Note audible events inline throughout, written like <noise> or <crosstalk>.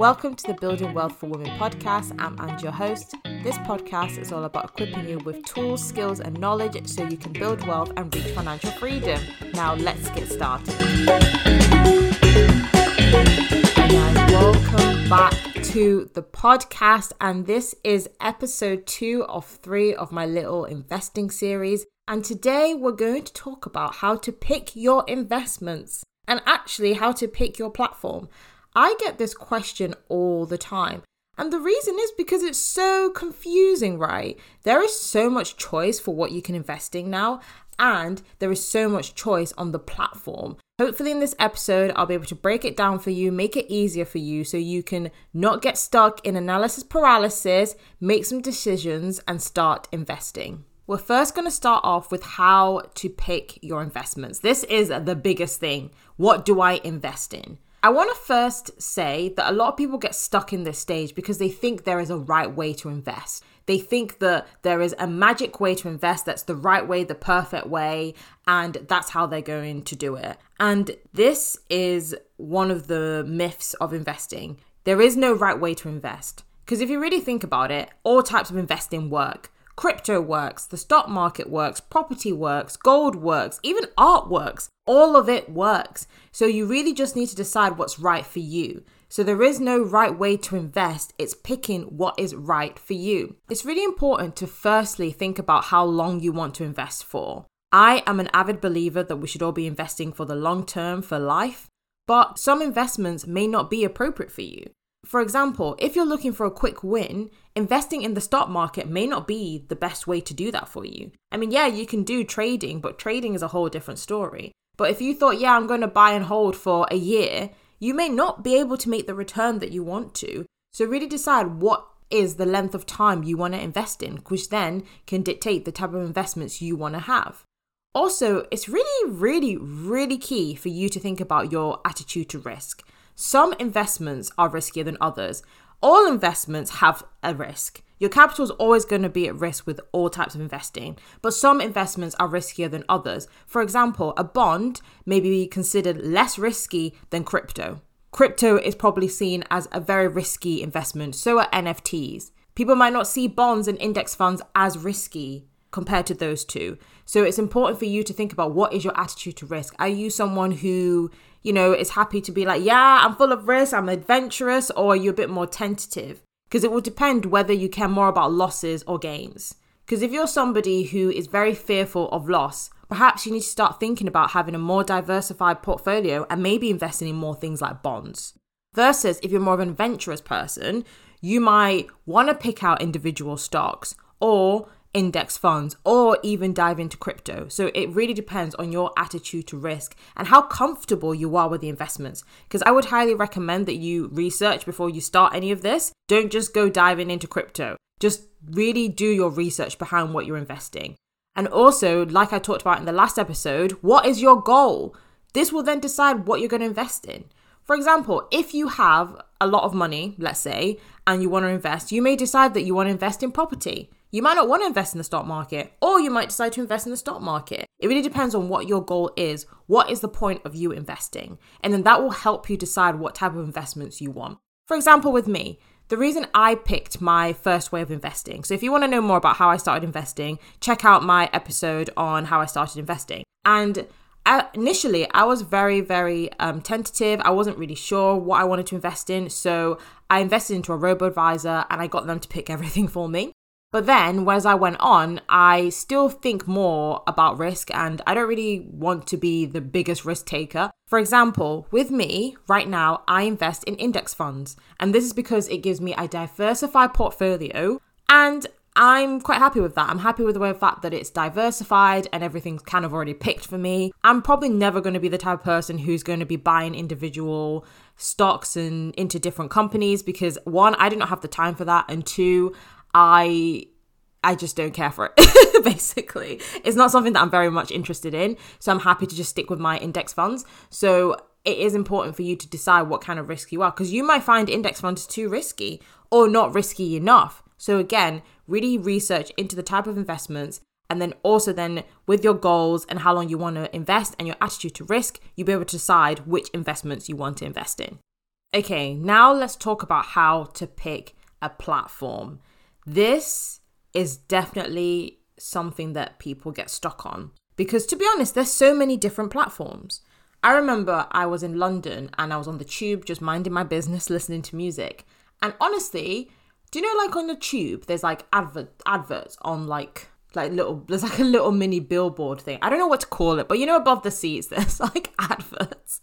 Welcome to the Building Wealth for Women podcast. I'm Ange, your host. This podcast is all about equipping you with tools, skills, and knowledge so you can build wealth and reach financial freedom. Now, let's get started. Guys, welcome back to the podcast, and this is episode two of three of my little investing series. And today we're going to talk about how to pick your investments and actually how to pick your platform. I get this question all the time. And the reason is because it's so confusing, right? There is so much choice for what you can invest in now, and there is so much choice on the platform. Hopefully, in this episode, I'll be able to break it down for you, make it easier for you so you can not get stuck in analysis paralysis, make some decisions, and start investing. We're first going to start off with how to pick your investments. This is the biggest thing. What do I invest in? I want to first say that a lot of people get stuck in this stage because they think there is a right way to invest. They think that there is a magic way to invest that's the right way, the perfect way, and that's how they're going to do it. And this is one of the myths of investing. There is no right way to invest. Because if you really think about it, all types of investing work. Crypto works, the stock market works, property works, gold works, even art works. All of it works. So you really just need to decide what's right for you. So there is no right way to invest, it's picking what is right for you. It's really important to firstly think about how long you want to invest for. I am an avid believer that we should all be investing for the long term, for life, but some investments may not be appropriate for you. For example, if you're looking for a quick win, investing in the stock market may not be the best way to do that for you. I mean, yeah, you can do trading, but trading is a whole different story. But if you thought, yeah, I'm going to buy and hold for a year, you may not be able to make the return that you want to. So, really decide what is the length of time you want to invest in, which then can dictate the type of investments you want to have. Also, it's really, really, really key for you to think about your attitude to risk. Some investments are riskier than others. All investments have a risk. Your capital is always going to be at risk with all types of investing, but some investments are riskier than others. For example, a bond may be considered less risky than crypto. Crypto is probably seen as a very risky investment, so are NFTs. People might not see bonds and index funds as risky compared to those two. So it's important for you to think about what is your attitude to risk. Are you someone who you know, is happy to be like, yeah, I'm full of risk, I'm adventurous, or are you a bit more tentative? Because it will depend whether you care more about losses or gains. Because if you're somebody who is very fearful of loss, perhaps you need to start thinking about having a more diversified portfolio and maybe investing in more things like bonds. Versus if you're more of an adventurous person, you might want to pick out individual stocks or index funds or even dive into crypto. So it really depends on your attitude to risk and how comfortable you are with the investments. Because I would highly recommend that you research before you start any of this. Don't just go diving into crypto. Just really do your research behind what you're investing. And also, like I talked about in the last episode, what is your goal? This will then decide what you're going to invest in. For example, if you have a lot of money, let's say, and you want to invest, you may decide that you want to invest in property. You might not want to invest in the stock market, or you might decide to invest in the stock market. It really depends on what your goal is. What is the point of you investing? And then that will help you decide what type of investments you want. For example, with me, the reason I picked my first way of investing. So, if you want to know more about how I started investing, check out my episode on how I started investing. And uh, initially, I was very, very um, tentative. I wasn't really sure what I wanted to invest in. So, I invested into a robo advisor and I got them to pick <laughs> everything for me. But then, as I went on, I still think more about risk and I don't really want to be the biggest risk taker. For example, with me, right now, I invest in index funds. And this is because it gives me a diversified portfolio and I'm quite happy with that. I'm happy with the way fact that it's diversified and everything's kind of already picked for me. I'm probably never going to be the type of person who's going to be buying individual stocks and into different companies because one, I do not have the time for that, and two, I I just don't care for it. <laughs> Basically, it's not something that I'm very much interested in. So I'm happy to just stick with my index funds. So it is important for you to decide what kind of risk you are because you might find index funds too risky or not risky enough. So again, really research into the type of investments and then also then with your goals and how long you want to invest and your attitude to risk, you'll be able to decide which investments you want to invest in. Okay, now let's talk about how to pick a platform. This is definitely something that people get stuck on because, to be honest, there's so many different platforms. I remember I was in London and I was on the tube just minding my business, <laughs> listening to music. And honestly, do you know like on the tube there's like advert adverts on like like little <laughs> there's like a little mini billboard thing. I don't know what to call it, but you know above the seats <laughs> there's like adverts.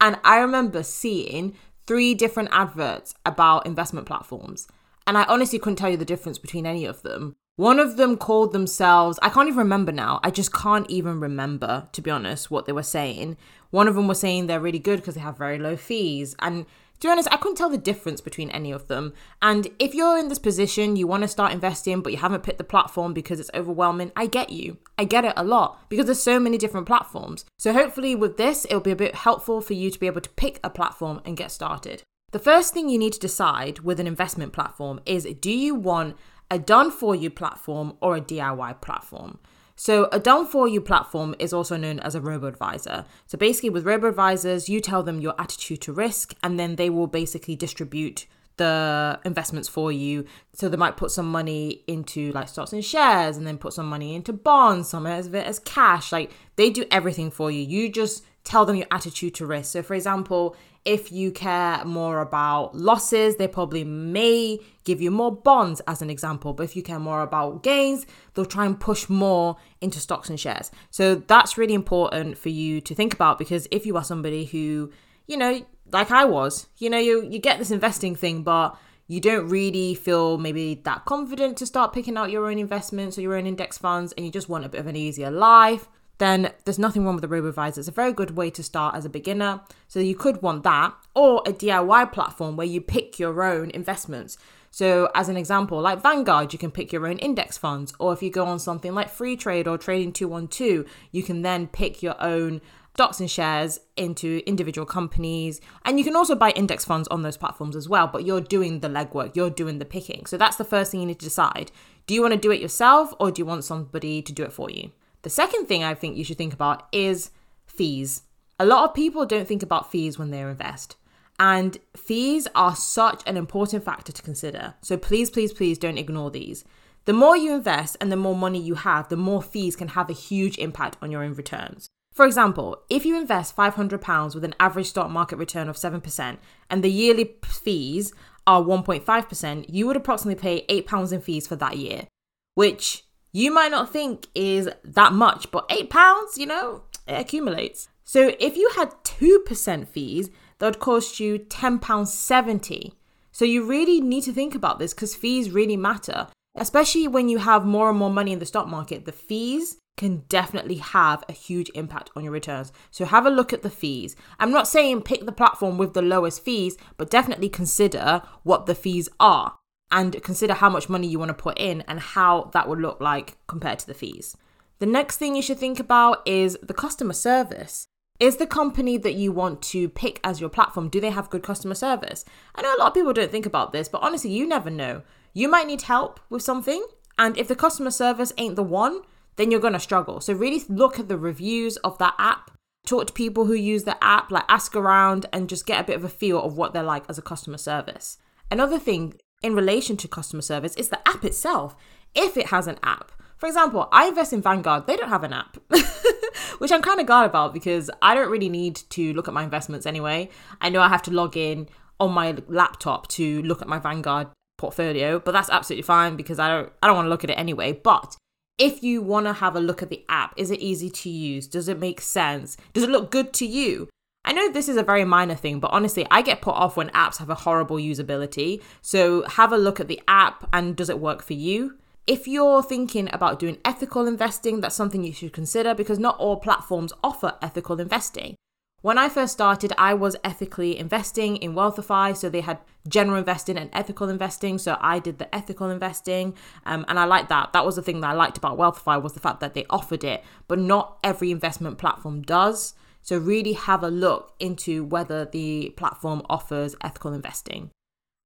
And I remember seeing three different adverts about investment platforms. And I honestly couldn't tell you the difference between any of them. One of them called themselves, I can't even remember now. I just can't even remember, to be honest, what they were saying. One of them was saying they're really good because they have very low fees. And to be honest, I couldn't tell the difference between any of them. And if you're in this position, you want to start investing, but you haven't picked the platform because it's overwhelming, I get you. I get it a lot because there's so many different platforms. So hopefully, with this, it'll be a bit helpful for you to be able to pick a platform and get started. The first thing you need to decide with an investment platform is do you want a done for you platform or a DIY platform? So, a done for you platform is also known as a robo advisor. So, basically, with robo advisors, you tell them your attitude to risk, and then they will basically distribute the investments for you. So they might put some money into like stocks and shares and then put some money into bonds, some of it as cash. Like they do everything for you. You just tell them your attitude to risk. So for example, if you care more about losses, they probably may give you more bonds, as an example. But if you care more about gains, they'll try and push more into stocks and shares. So that's really important for you to think about because if you are somebody who, you know, like I was, you know, you, you get this investing thing, but you don't really feel maybe that confident to start picking out your own investments or your own index funds and you just want a bit of an easier life then there's nothing wrong with the robo-advisor. It's a very good way to start as a beginner. So you could want that or a DIY platform where you pick your own investments. So as an example, like Vanguard, you can pick your own index funds. Or if you go on something like Freetrade or Trading 212, you can then pick your own stocks and shares into individual companies. And you can also buy index funds on those platforms as well, but you're doing the legwork, you're doing the picking. So that's the first thing you need to decide. Do you want to do it yourself or do you want somebody to do it for you? The second thing I think you should think about is fees. A lot of people don't think about fees when they invest. And fees are such an important factor to consider. So please, please, please don't ignore these. The more you invest and the more money you have, the more fees can have a huge impact on your own returns. For example, if you invest £500 with an average stock market return of 7% and the yearly fees are 1.5%, you would approximately pay £8 in fees for that year, which you might not think is that much, but eight pounds, you know, it accumulates. So if you had 2% fees, that would cost you £10.70. So you really need to think about this because fees really matter, especially when you have more and more money in the stock market. The fees can definitely have a huge impact on your returns. So have a look at the fees. I'm not saying pick the platform with the lowest fees, but definitely consider what the fees are and consider how much money you want to put in and how that would look like compared to the fees. The next thing you should think about is the customer service. Is the company that you want to pick as your platform, do they have good customer service? I know a lot of people don't think about this, but honestly, you never know. You might need help with something, and if the customer service ain't the one, then you're going to struggle. So really look at the reviews of that app, talk to people who use the app, like ask around and just get a bit of a feel of what they're like as a customer service. Another thing in relation to customer service is the app itself. If it has an app, for example, I invest in Vanguard, they don't have an app, <laughs> which I'm kind of glad about because I don't really need to look at my investments anyway. I know I have to log in on my laptop to look at my Vanguard portfolio, but that's absolutely fine because I don't I don't want to look at it anyway. But if you want to have a look at the app, is it easy to use? Does it make sense? Does it look good to you? I know this is a very minor thing, but honestly, I get put off when apps have a horrible usability. So have a look at the app and does it work for you? If you're thinking about doing ethical investing, that's something you should consider because not all platforms offer ethical investing. When I first started, I was ethically investing in Wealthify. So they had general investing and ethical investing. So I did the ethical investing. Um, and I liked that. That was the thing that I liked about Wealthify was the fact that they offered it, but not every investment platform does. So, really have a look into whether the platform offers ethical investing.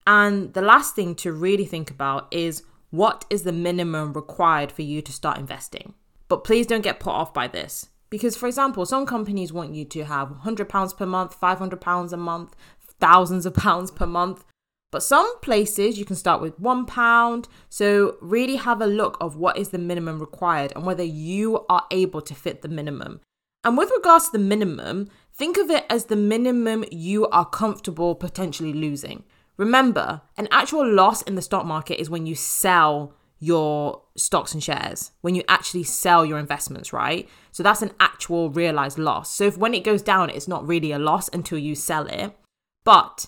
And the last thing to really think about is what is the minimum required for you to start investing? But please don't get put off by this. Because, for example, some companies want you to have £100 per month, £500 a month, thousands of <laughs> pounds per month. But some places you can start with one pound. So really have a look of what is the minimum required and whether you are able to fit the minimum. And with regards to the minimum, think of it as the minimum you are comfortable potentially losing. Remember, an actual loss in the stock market is when you sell your stocks and shares, when you actually sell your investments, right? So that's an actual realized loss. So if when it goes down, it's not really a loss until you sell it. But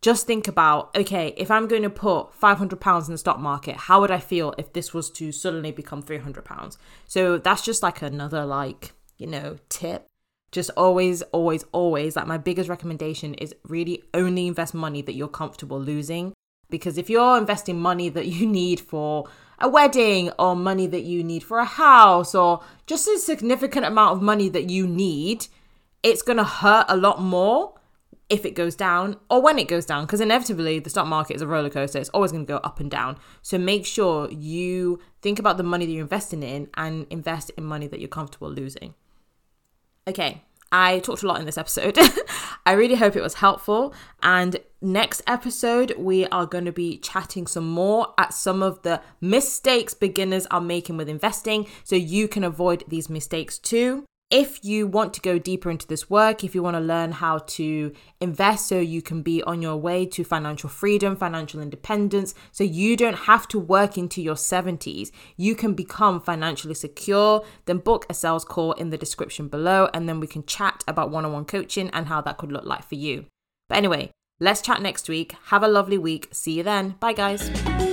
just think about okay, if I'm going to put 500 pounds in the stock market, how would I feel if this was to suddenly become 300 pounds? So that's just like another like, you know, tip. Just always, always, always, like my biggest recommendation is really only invest money that you're comfortable losing. Because if you're investing money that you <laughs> need for a wedding or money that you need for a house or just a significant amount of money that you need, it's going to hurt a lot more if it goes down or when it goes down because inevitably the stock market is a roller coaster it's always going to go up and down so make sure you think about the money that you're investing in and invest in money that you're comfortable losing okay I talked a lot in this episode. <laughs> I really hope it was helpful. And next episode, we are going to be chatting some more at some of the mistakes beginners are making with investing so you can avoid these mistakes too if you want to go deeper into this work, if you want to learn how to invest so you can be on your way to financial freedom, financial independence, so you don't have to work into your 70s, you can become financially secure, then book a sales call in the description below and then we can chat about one on one coaching and how that could look like for you. But anyway, let's chat next week. Have a lovely week. See you then. Bye, guys.